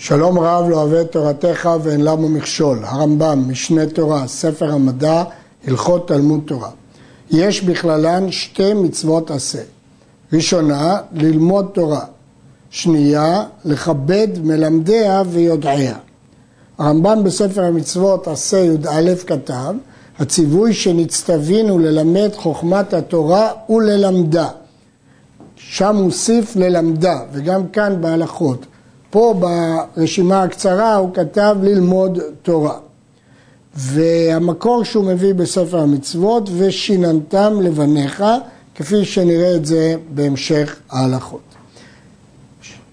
שלום רב לא אוהב את תורתך ואין למה מכשול, הרמב"ם, משנה תורה, ספר המדע, הלכות תלמוד תורה. יש בכללן שתי מצוות עשה. ראשונה, ללמוד תורה. שנייה, לכבד מלמדיה ויודעיה. הרמב"ם בספר המצוות עשה י"א כתב, הציווי שנצטווינו ללמד חוכמת התורה וללמדה. שם מוסיף ללמדה, וגם כאן בהלכות. פה ברשימה הקצרה הוא כתב ללמוד תורה. והמקור שהוא מביא בספר המצוות, ושיננתם לבניך, כפי שנראה את זה בהמשך ההלכות.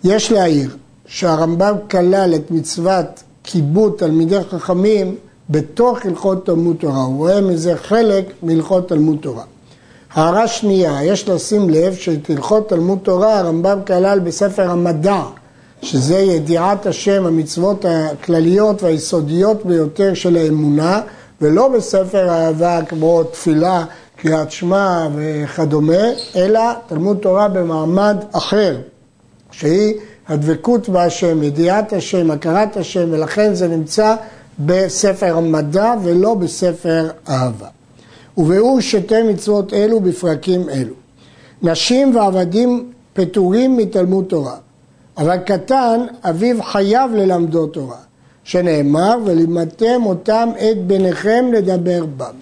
יש להעיר שהרמב"ם כלל את מצוות כיבוד תלמידי חכמים בתוך הלכות תלמוד תורה, הוא רואה מזה חלק מהלכות תלמוד תורה. הערה שנייה, יש לשים לב שאת הלכות תלמוד תורה הרמב"ם כלל בספר המדע, שזה ידיעת השם, המצוות הכלליות והיסודיות ביותר של האמונה, ולא בספר אהבה כמו תפילה, קריאת שמע וכדומה, אלא תלמוד תורה במעמד אחר, שהיא הדבקות בהשם, ידיעת השם, הכרת השם, ולכן זה נמצא בספר המדע ולא בספר אהבה. וביאור שתי מצוות אלו בפרקים אלו. נשים ועבדים פטורים מתלמוד תורה, אבל קטן אביו חייב ללמדו תורה, שנאמר ולימדתם אותם את בניכם לדבר בם.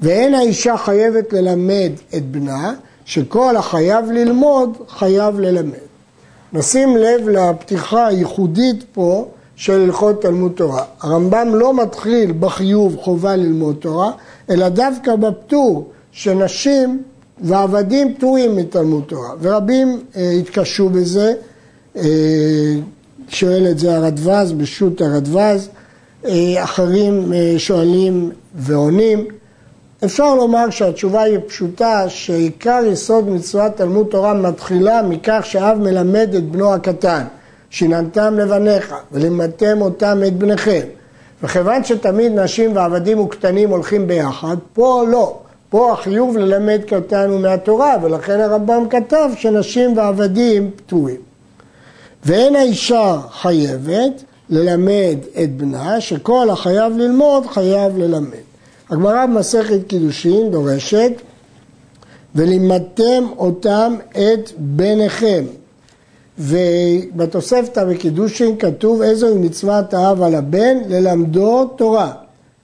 ואין האישה חייבת ללמד את בנה, שכל החייב ללמוד חייב ללמד. נשים לב לפתיחה הייחודית פה של הלכות תלמוד תורה. הרמב"ם לא מתחיל בחיוב חובה ללמוד תורה, אלא דווקא בפטור שנשים ועבדים פטורים מתלמוד תורה. ורבים אה, התקשו בזה, שואל את זה הרדווז, בשו"ת הרדווז, אה, אחרים אה, שואלים ועונים. אפשר לומר שהתשובה היא פשוטה, שעיקר יסוד מצוות תלמוד תורה מתחילה מכך שאב מלמד את בנו הקטן. שיננתם לבניך ולימדתם אותם את בניכם. וכיוון שתמיד נשים ועבדים וקטנים הולכים ביחד, פה לא. פה החיוב ללמד קטן הוא מהתורה, ולכן הרמב"ם כתב שנשים ועבדים פטורים. ואין האישה חייבת ללמד את בנה, שכל החייב ללמוד חייב ללמד. הגמרא במסכת קידושין דורשת ולימדתם אותם את בניכם ובתוספתא בקידושין כתוב איזוהי מצוות האב על הבן ללמדו תורה.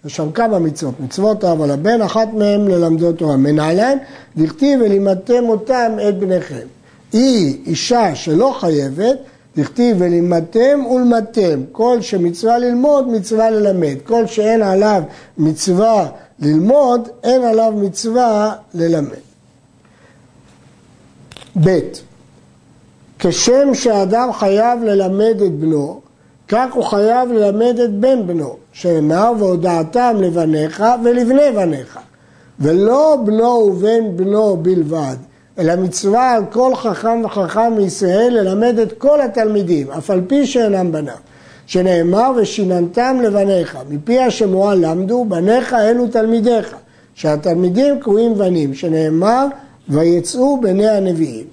יש שם כמה מצוות, מצוות האב על הבן, אחת מהן ללמדו תורה. מנהלן, דכתיב ולימדתם אותם את בניכם. היא אישה שלא חייבת, דכתיב ולימדתם ולמדתם. כל שמצווה ללמוד, מצווה ללמד. כל שאין עליו מצווה ללמוד, אין עליו מצווה ללמד. ב. כשם שאדם חייב ללמד את בנו, כך הוא חייב ללמד את בן בנו, שנאמר והודעתם לבניך ולבני בניך, ולא בנו ובן בנו בלבד, אלא מצווה על כל חכם וחכם מישראל ללמד את כל התלמידים, אף על פי שאינם בניו, שנאמר ושיננתם לבניך, מפי השמועה למדו, בניך אלו תלמידיך, שהתלמידים קרויים בנים, שנאמר ויצאו בני הנביאים.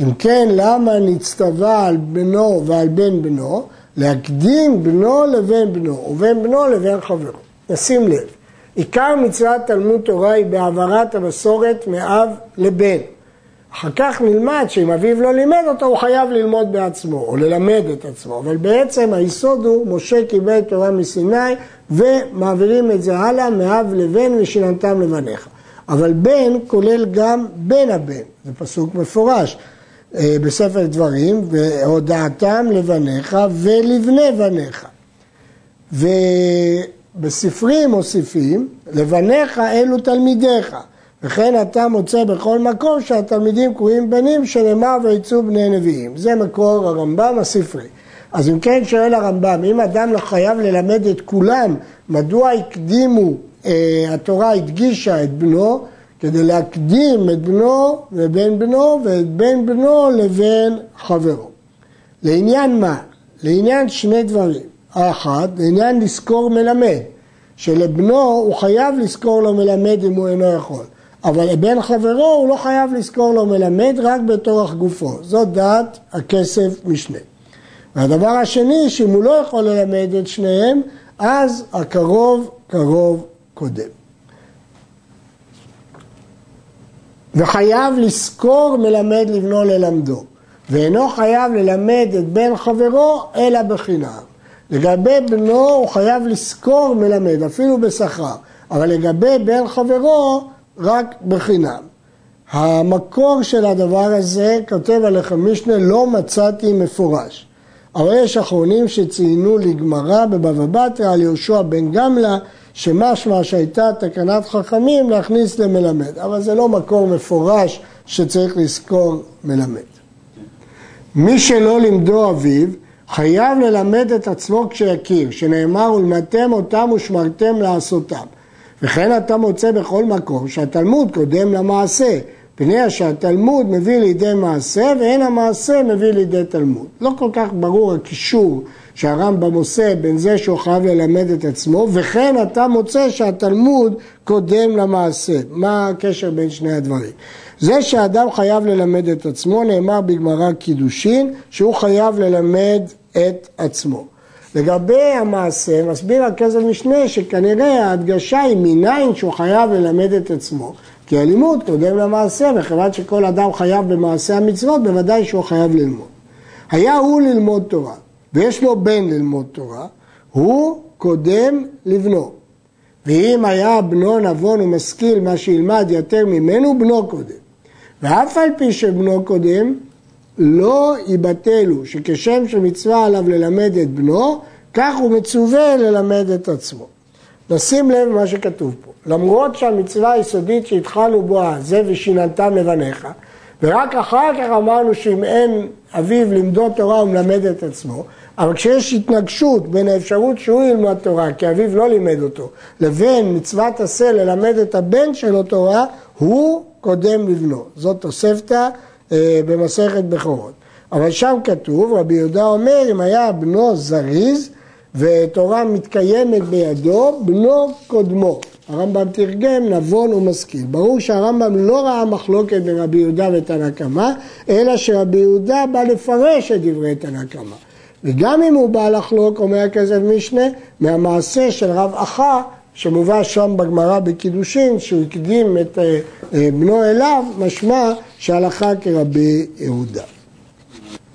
אם כן, למה נצטווה על בנו ועל בן בנו? להקדים בנו לבן בנו, ובן בנו לבן חברו. נשים לב, עיקר מצוות תלמוד תורה היא בהעברת המסורת מאב לבן. אחר כך נלמד שאם אביו לא לימד אותו, הוא חייב ללמוד בעצמו, או ללמד את עצמו. אבל בעצם היסוד הוא, משה קיבל תורה מסיני, ומעבירים את זה הלאה מאב לבן ושיננתם לבניך. אבל בן כולל גם בן הבן, זה פסוק מפורש. אה, בספר דברים, והודעתם לבניך ולבני בניך. ובספרים מוסיפים, לבניך אלו תלמידיך. וכן אתה מוצא בכל מקום שהתלמידים קרויים בנים שנאמר ויצאו בני נביאים. זה מקור הרמב"ם הספרי. אז אם כן שואל הרמב"ם, אם אדם לא חייב ללמד את כולם, מדוע הקדימו, אה, התורה הדגישה את בנו כדי להקדים את בנו ובן בנו ואת בן בנו לבין חברו. לעניין מה? לעניין שני דברים. האחד, לעניין לזכור מלמד, שלבנו הוא חייב לזכור לו מלמד אם הוא אינו יכול, אבל לבן חברו הוא לא חייב לזכור לו מלמד רק בתורך גופו. זאת דעת הכסף משנה. והדבר השני, שאם הוא לא יכול ללמד את שניהם, אז הקרוב קרוב קודם. וחייב לזכור מלמד לבנו ללמדו, ואינו חייב ללמד את בן חברו אלא בחינם. לגבי בנו הוא חייב לזכור מלמד, אפילו בשכר, אבל לגבי בן חברו רק בחינם. המקור של הדבר הזה, כותב עליכם משנה, לא מצאתי מפורש. אבל יש אחרונים שציינו לגמרא בבבא בתרא על יהושע בן גמלה, שמשמע שהייתה תקנת חכמים להכניס למלמד, אבל זה לא מקור מפורש שצריך לזכור מלמד. מי שלא לימדו אביו, חייב ללמד את עצמו כשיכיר, שנאמר ולמדתם אותם ושמרתם לעשותם. וכן אתה מוצא בכל מקום שהתלמוד קודם למעשה, פני שהתלמוד מביא לידי מעשה ואין המעשה מביא לידי תלמוד. לא כל כך ברור הקישור שהרמב"ם עושה בין זה שהוא חייב ללמד את עצמו וכן אתה מוצא שהתלמוד קודם למעשה. מה הקשר בין שני הדברים? זה שאדם חייב ללמד את עצמו נאמר בגמרא קידושין שהוא חייב ללמד את עצמו. לגבי המעשה מסביר הכסף משנה שכנראה ההדגשה היא מניין שהוא חייב ללמד את עצמו כי הלימוד קודם למעשה, וכיוון שכל אדם חייב במעשה המצוות, בוודאי שהוא חייב ללמוד. היה הוא ללמוד תורה, ויש לו בן ללמוד תורה, הוא קודם לבנו. ואם היה בנו נבון ומשכיל מה שילמד יותר ממנו, בנו קודם. ואף על פי שבנו קודם, לא יבטלו, שכשם שמצווה עליו ללמד את בנו, כך הוא מצווה ללמד את עצמו. נשים לב מה שכתוב פה. למרות שהמצווה היסודית שהתחלנו בו זה ושיננתם לבניך, ורק אחר כך אמרנו שאם אין אביו למדוד תורה הוא מלמד את עצמו, אבל כשיש התנגשות בין האפשרות שהוא ילמד תורה, כי אביו לא לימד אותו, לבין מצוות עשה ללמד את הבן שלו תורה, הוא קודם לבנו. זאת תוספתא במסכת בכורות. אבל שם כתוב, רבי יהודה אומר, אם היה בנו זריז ותורה מתקיימת בידו, בנו קודמו. הרמב"ם תרגם נבון ומשכיל. ברור שהרמב"ם לא ראה מחלוקת בין רבי יהודה ותנא קמא, אלא שרבי יהודה בא לפרש את דברי תנא קמא. וגם אם הוא בא לחלוק, אומר הכסף משנה, מהמעשה של רב אחא, שמובא שם בגמרא בקידושין, שהוא הקדים את אה, אה, בנו אליו, משמע שהלכה כרבי יהודה.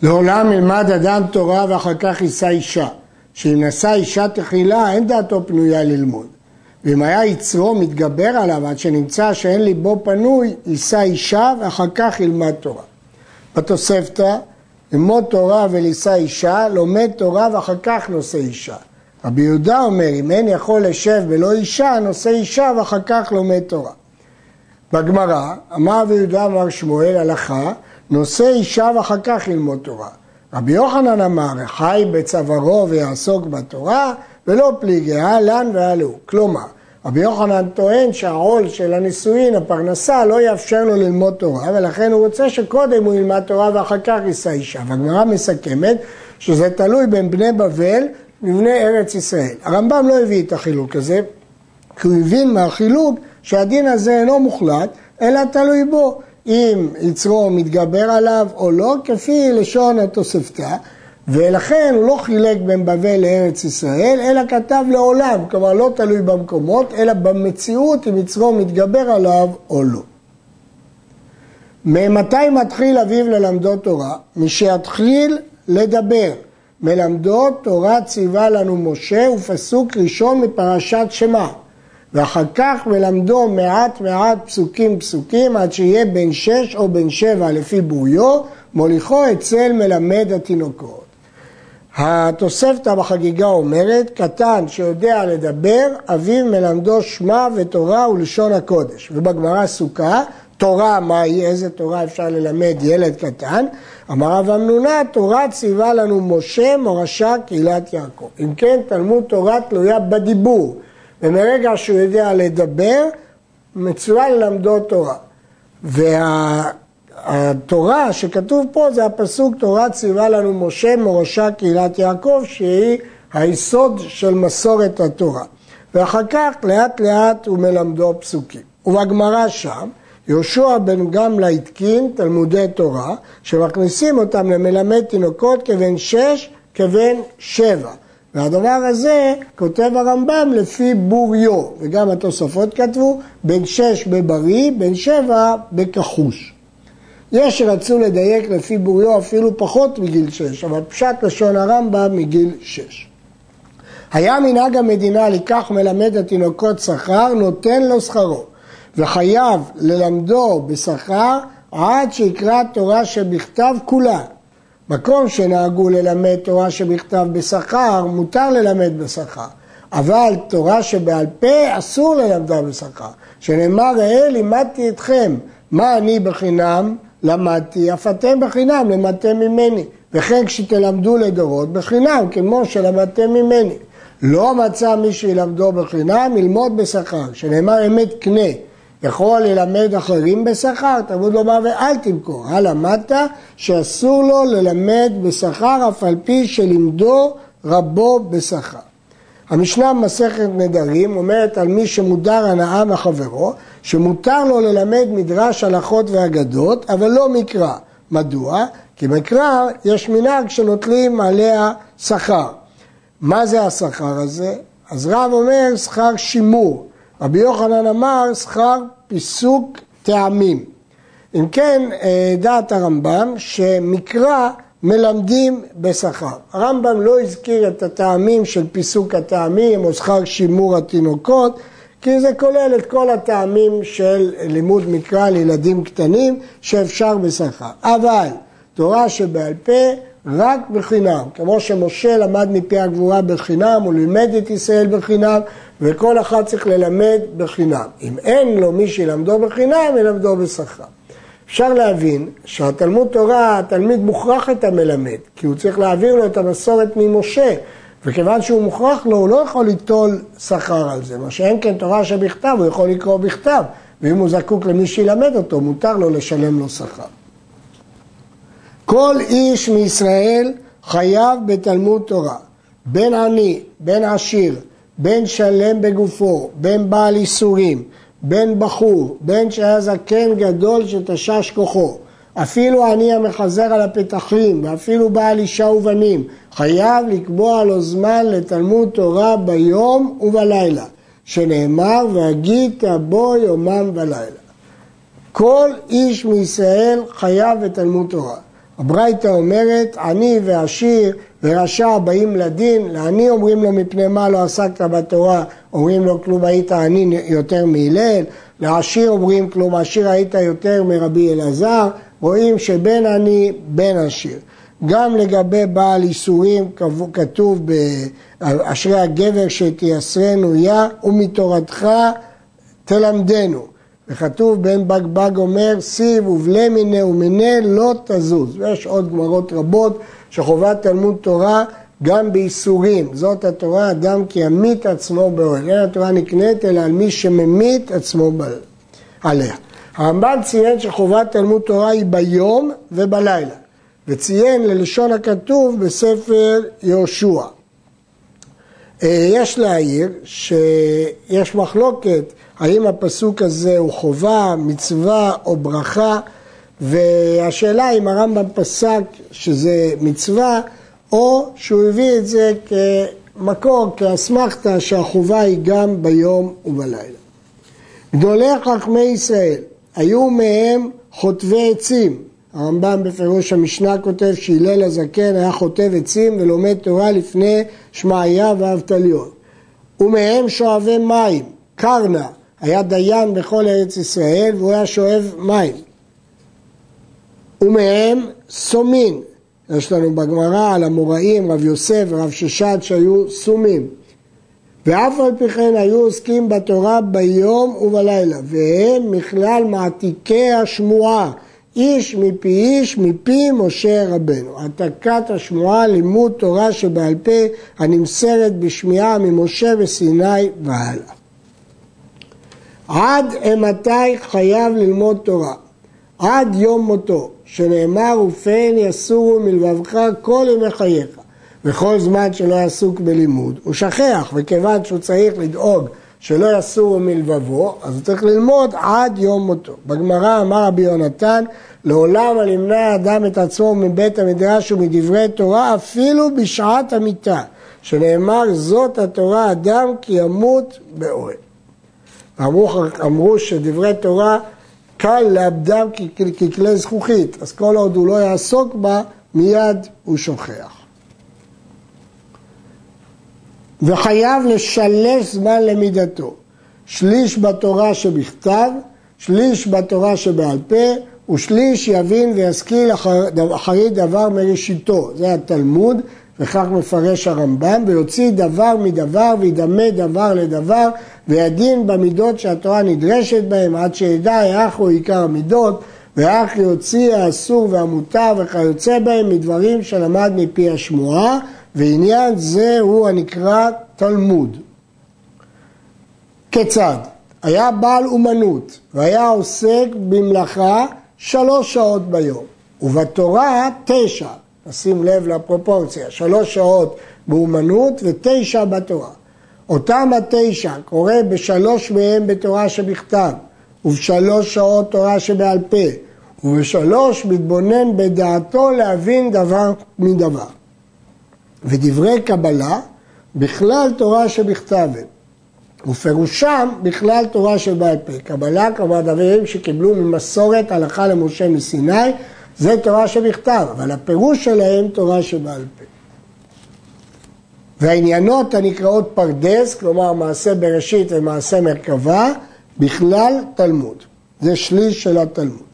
לעולם ילמד אדם תורה ואחר כך יישא אישה. שאם נשא אישה תחילה, אין דעתו פנויה ללמוד. ואם היה יצרו מתגבר עליו עד שנמצא שאין ליבו פנוי, יישא אישה ואחר כך ילמד תורה. בתוספתא, ללמוד תורה ולישא אישה, לומד תורה ואחר כך נושא אישה. רבי יהודה אומר, אם אין יכול לשב בלא אישה, נושא אישה ואחר כך לומד תורה. בגמרא, אמר רבי יהודה אמר שמואל הלכה, נושא אישה ואחר כך ללמוד תורה. רבי יוחנן אמר, חי בצווארו ויעסוק בתורה, ולא פליגי, לן והלו. כלומר, רבי יוחנן טוען שהעול של הנישואין, הפרנסה, לא יאפשר לו ללמוד תורה, ולכן הוא רוצה שקודם הוא ילמד תורה ואחר כך יישא אישה. והגמרא מסכמת שזה תלוי בין בני בבל לבני ארץ ישראל. הרמב"ם לא הביא את החילוק הזה, כי הוא הבין מהחילוק שהדין הזה אינו מוחלט, אלא תלוי בו. אם יצרו מתגבר עליו או לא, כפי לשון התוספתא, ולכן הוא לא חילק בין בבל לארץ ישראל, אלא כתב לעולם, כלומר לא תלוי במקומות, אלא במציאות אם יצרו מתגבר עליו או לא. ממתי מתחיל אביו ללמדו תורה? משיתחיל לדבר. מלמדו תורה ציווה לנו משה, ופסוק ראשון מפרשת שמע. ואחר כך מלמדו מעט מעט פסוקים פסוקים עד שיהיה בן שש או בן שבע לפי בוריו, מוליכו אצל מלמד התינוקות. התוספתא בחגיגה אומרת, קטן שיודע לדבר, אביו מלמדו שמע ותורה ולשון הקודש. ובגמרא סוכה, תורה מהי, איזה תורה אפשר ללמד ילד קטן? אמר רב אמנונה, תורה ציווה לנו משה מורשה קהילת יעקב. אם כן, תלמוד תורה תלויה בדיבור. ומרגע שהוא יודע לדבר, מצווה ללמדו תורה. והתורה שכתוב פה זה הפסוק תורה ציווה לנו משה מורשה קהילת יעקב שהיא היסוד של מסורת התורה. ואחר כך לאט לאט הוא מלמדו פסוקים. ובגמרא שם יהושע בן גמלה התקין תלמודי תורה שמכניסים אותם למלמד תינוקות כבן שש כבן שבע. והדבר הזה כותב הרמב"ם לפי בוריו, וגם התוספות כתבו, בן שש בבריא, בן שבע בכחוש. יש שרצו לדייק לפי בוריו אפילו פחות מגיל שש, אבל פשט לשון הרמב"ם מגיל שש. היה מנהג המדינה לקח מלמד התינוקות שכר, נותן לו שכרו, וחייב ללמדו בשכר עד שיקרא תורה שבכתב כולה. מקום שנהגו ללמד תורה שבכתב בשכר, מותר ללמד בשכר. אבל תורה שבעל פה אסור ללמדה בשכר. שנאמר ראה לימדתי אתכם, מה אני בחינם למדתי, אף אתם בחינם למדתם ממני. וכן כשתלמדו לדורות בחינם, כמו שלמדתם ממני. לא מצא מי שילמדו בחינם, ללמוד בשכר. שנאמר אמת קנה. יכול ללמד אחרים בשכר, תלמוד לומר ואל תמכור. הלמדת שאסור לו ללמד בשכר אף על פי שלימדו רבו בשכר. המשנה במסכת נדרים אומרת על מי שמודר הנאה מחברו, שמותר לו ללמד מדרש הלכות ואגדות, אבל לא מקרא. מדוע? כי מקרא יש מנהג שנוטלים עליה שכר. מה זה השכר הזה? אז רב אומר שכר שימור. רבי יוחנן אמר שכר פיסוק טעמים. אם כן, אה, דעת הרמב"ם שמקרא מלמדים בשכר. הרמב"ם לא הזכיר את הטעמים של פיסוק הטעמים או שכר שימור התינוקות, כי זה כולל את כל הטעמים של לימוד מקרא לילדים קטנים שאפשר בשכר. אבל תורה שבעל פה רק בחינם, כמו שמשה למד מפי הגבורה בחינם, הוא לימד את ישראל בחינם, וכל אחד צריך ללמד בחינם. אם אין לו מי שילמדו בחינם, ילמדו בשכר. אפשר להבין שהתלמוד תורה, התלמיד מוכרח את המלמד, כי הוא צריך להעביר לו את המסורת ממשה, וכיוון שהוא מוכרח לו, הוא לא יכול ליטול שכר על זה. מה שאין כן תורה שבכתב, הוא יכול לקרוא בכתב, ואם הוא זקוק למי שילמד אותו, מותר לו לשלם לו שכר. כל איש מישראל חייב בתלמוד תורה, בין עני, בין עשיר, בין שלם בגופו, בין בעל איסורים, בין בחור, בין שהיה זקן גדול שתשש כוחו, אפילו עני המחזר על הפתחים, ואפילו בעל אישה ובנים, חייב לקבוע לו זמן לתלמוד תורה ביום ובלילה, שנאמר, והגית בו יומם ולילה. כל איש מישראל חייב בתלמוד תורה. הברייתא אומרת, עני ועשיר ורשע באים לדין, לעני אומרים לו מפני מה לא עסקת בתורה, אומרים לו כלום היית עני יותר מהלל, לעשיר אומרים כלום עשיר היית יותר מרבי אלעזר, רואים שבין עני בין עשיר. גם לגבי בעל איסורים כתוב באשרי הגבר שתייסרנו יה ומתורתך תלמדנו. וכתוב בן בגבג אומר סיב ובלה מיניה ומיניה לא תזוז. ויש עוד גמרות רבות שחובת תלמוד תורה גם באיסורים. זאת התורה, אדם כי ימית עצמו באוהל. אין התורה נקנית אלא על מי שממית עצמו עליה. הרמב"ן ציין שחובת תלמוד תורה היא ביום ובלילה, וציין ללשון הכתוב בספר יהושע. אה, יש להעיר שיש מחלוקת האם הפסוק הזה הוא חובה, מצווה או ברכה, והשאלה אם הרמב"ם פסק שזה מצווה, או שהוא הביא את זה כמקור, כאסמכתא, שהחובה היא גם ביום ובלילה. גדולי חכמי ישראל, היו מהם חוטבי עצים. הרמב"ם בפירוש המשנה כותב שהלל הזקן היה חוטב עצים ולומד תורה לפני שמעיה ואבטליון. ומהם שואבי מים, קרנה, היה דיין בכל ארץ ישראל והוא היה שואב מים. ומהם סומין, יש לנו בגמרא על המוראים, רב יוסף ורב ששת שהיו סומים. ואף על פי כן היו עוסקים בתורה ביום ובלילה, והם מכלל מעתיקי השמועה, איש מפי איש מפי משה רבנו. העתקת השמועה, לימוד תורה שבעל פה הנמסרת בשמיעה ממשה וסיני והלאה. עד אימתי חייב ללמוד תורה? עד יום מותו, שנאמר ופן יסורו מלבבך כל ימי חייך. וכל זמן שלא עסוק בלימוד, הוא שכח, וכיוון שהוא צריך לדאוג שלא יסורו מלבבו, אז הוא צריך ללמוד עד יום מותו. בגמרא אמר רבי יונתן, לעולם על ימנע אדם את עצמו מבית המדרש ומדברי תורה אפילו בשעת המיטה, שנאמר זאת התורה אדם כי ימות באוהל. אמרו, אמרו שדברי תורה קל לאבדם ככלי זכוכית, אז כל עוד הוא לא יעסוק בה, מיד הוא שוכח. וחייב לשלש זמן למידתו. שליש בתורה שבכתב, שליש בתורה שבעל פה, ושליש יבין וישכיל אחרי דבר מראשיתו. זה התלמוד, וכך מפרש הרמב"ם, ויוציא דבר מדבר וידמה דבר לדבר, וידין במידות שהתורה נדרשת בהם, עד שידע איך הוא עיקר המידות, ואך יוציא האסור והמותר וכיוצא בהם מדברים שלמד מפי השמועה, ועניין זה הוא הנקרא תלמוד. כיצד? היה בעל אומנות והיה עוסק במלאכה שלוש שעות ביום, ובתורה תשע, נשים לב לפרופורציה, שלוש שעות באומנות ותשע בתורה. אותם התשע קורא בשלוש מהם בתורה שבכתב, ובשלוש שעות תורה שבעל פה, ובשלוש מתבונן בדעתו להבין דבר מדבר. ודברי קבלה בכלל תורה שבכתב הם, ופירושם בכלל תורה שבעל פה. קבלה כלומר דברים שקיבלו ממסורת הלכה למשה מסיני, זה תורה שבכתב, אבל הפירוש שלהם תורה שבעל פה. והעניינות הנקראות פרדס, כלומר מעשה בראשית ומעשה מרכבה, בכלל תלמוד. זה שליש של התלמוד.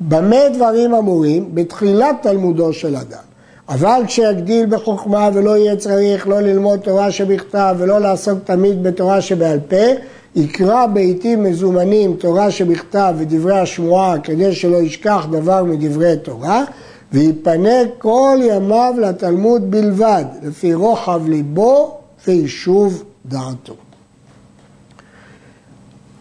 במה דברים אמורים? בתחילת תלמודו של אדם. אבל כשיגדיל בחוכמה ולא יהיה צריך לא ללמוד תורה שבכתב ולא לעסוק תמיד בתורה שבעל פה, יקרא בעיתים מזומנים תורה שבכתב ודברי השמועה כדי שלא ישכח דבר מדברי תורה, ויפנה כל ימיו לתלמוד בלבד, לפי רוחב ליבו ויישוב דעתו.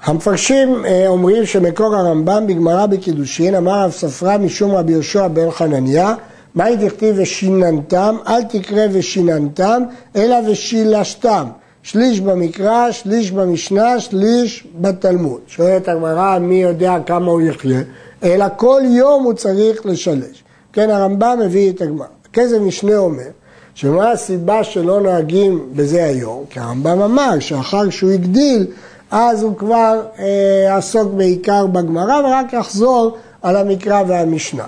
המפרשים אה, אומרים שמקור הרמב"ם בגמרא בקידושין אמר רב ספרא משום רבי יהושע בן חנניה מהי דכתיב ושיננתם? אל תקרא ושיננתם, אלא ושילשתם. שליש במקרא, שליש במשנה, שליש בתלמוד. שואלת הגמרא, מי יודע כמה הוא יחיה? אלא כל יום הוא צריך לשלש. כן, הרמב"ם מביא את הגמרא. כסף משנה אומר, שמה הסיבה שלא נוהגים בזה היום? כי הרמב"ם אמר שאחר שהוא הגדיל, אז הוא כבר אה, עסוק בעיקר בגמרא ורק יחזור על המקרא והמשנה.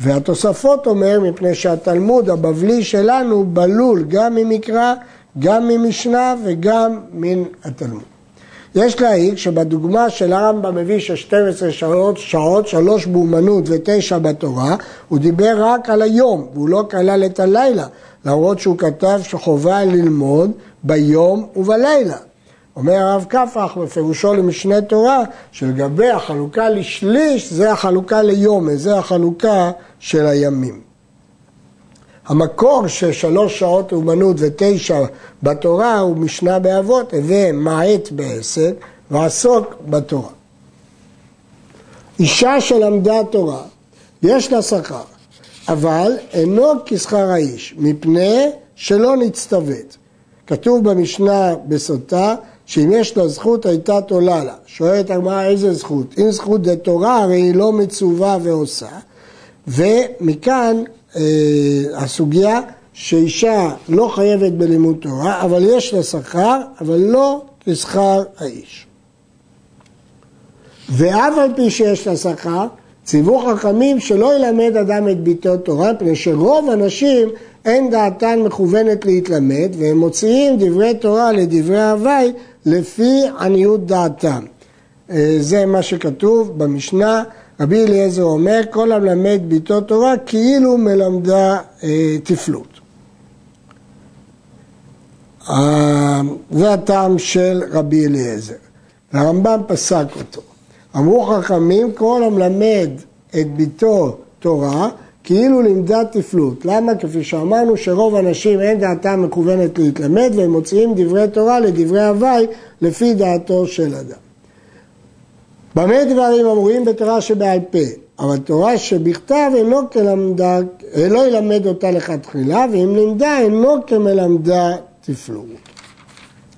והתוספות אומר, מפני שהתלמוד הבבלי שלנו בלול גם ממקרא, גם ממשנה וגם מן התלמוד. יש להעיד שבדוגמה של הרמב"ם מביא של 12 שעות, שעות, שלוש באומנות ותשע בתורה, הוא דיבר רק על היום, והוא לא כלל את הלילה, למרות שהוא כתב שחובה ללמוד ביום ובלילה. אומר הרב קפח בפירושו למשנה תורה, שלגבי החלוקה לשליש זה החלוקה ליום, זה החלוקה של הימים. המקור של שלוש שעות אומנות ותשע בתורה הוא משנה באבות, הווה מעט בעשר ועסוק בתורה. אישה שלמדה תורה, יש לה שכר, אבל אינו כשכר האיש, מפני שלא נצטוות. כתוב במשנה בסוטה, שאם יש לה זכות הייתה תולה לה. שואלת הגמרא איזה זכות? אם זכות זה תורה הרי היא לא מצווה ועושה. ומכאן אה, הסוגיה שאישה לא חייבת בלימוד תורה, אבל יש לה שכר, אבל לא כשכר האיש. ואף על פי שיש לה שכר, ציוו חכמים שלא ילמד אדם את ביתו תורה, מפני שרוב הנשים אין דעתן מכוונת להתלמד, והם מוציאים דברי תורה לדברי הוואי לפי עניות דעתם. אה, זה מה שכתוב במשנה, רבי אליעזר אומר, כל המלמד ביתו תורה כאילו מלמדה אה, תפלות. אה, זה הטעם של רבי אליעזר. הרמב"ם פסק אותו. אמרו חכמים, כל המלמד את ביתו תורה, כאילו לימדה תפלות. למה? כפי שאמרנו שרוב הנשים אין דעתם מכוונת להתלמד והם מוציאים דברי תורה לדברי הוואי לפי דעתו של אדם. במה דברים אמורים בתורה שבעל פה? אבל תורה שבכתב אינו כלמדה, לא ילמד אותה לכתחילה, ואם לימדה אינו כמלמדה תפלות.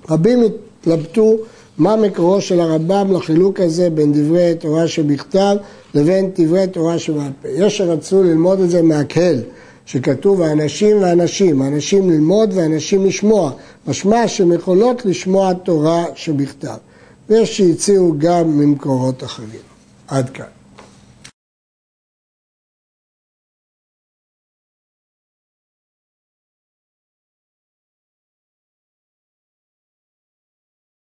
רבים התלבטו מה מקורו של הרמב"ם לחילוק הזה בין דברי תורה שבכתב לבין דברי תורה שבעל פה? יש שרצו ללמוד את זה מהקהל, שכתוב האנשים ואנשים, האנשים ללמוד ואנשים לשמוע, משמע שהן יכולות לשמוע תורה שבכתב. ויש שהציעו גם ממקורות אחרים. עד כאן.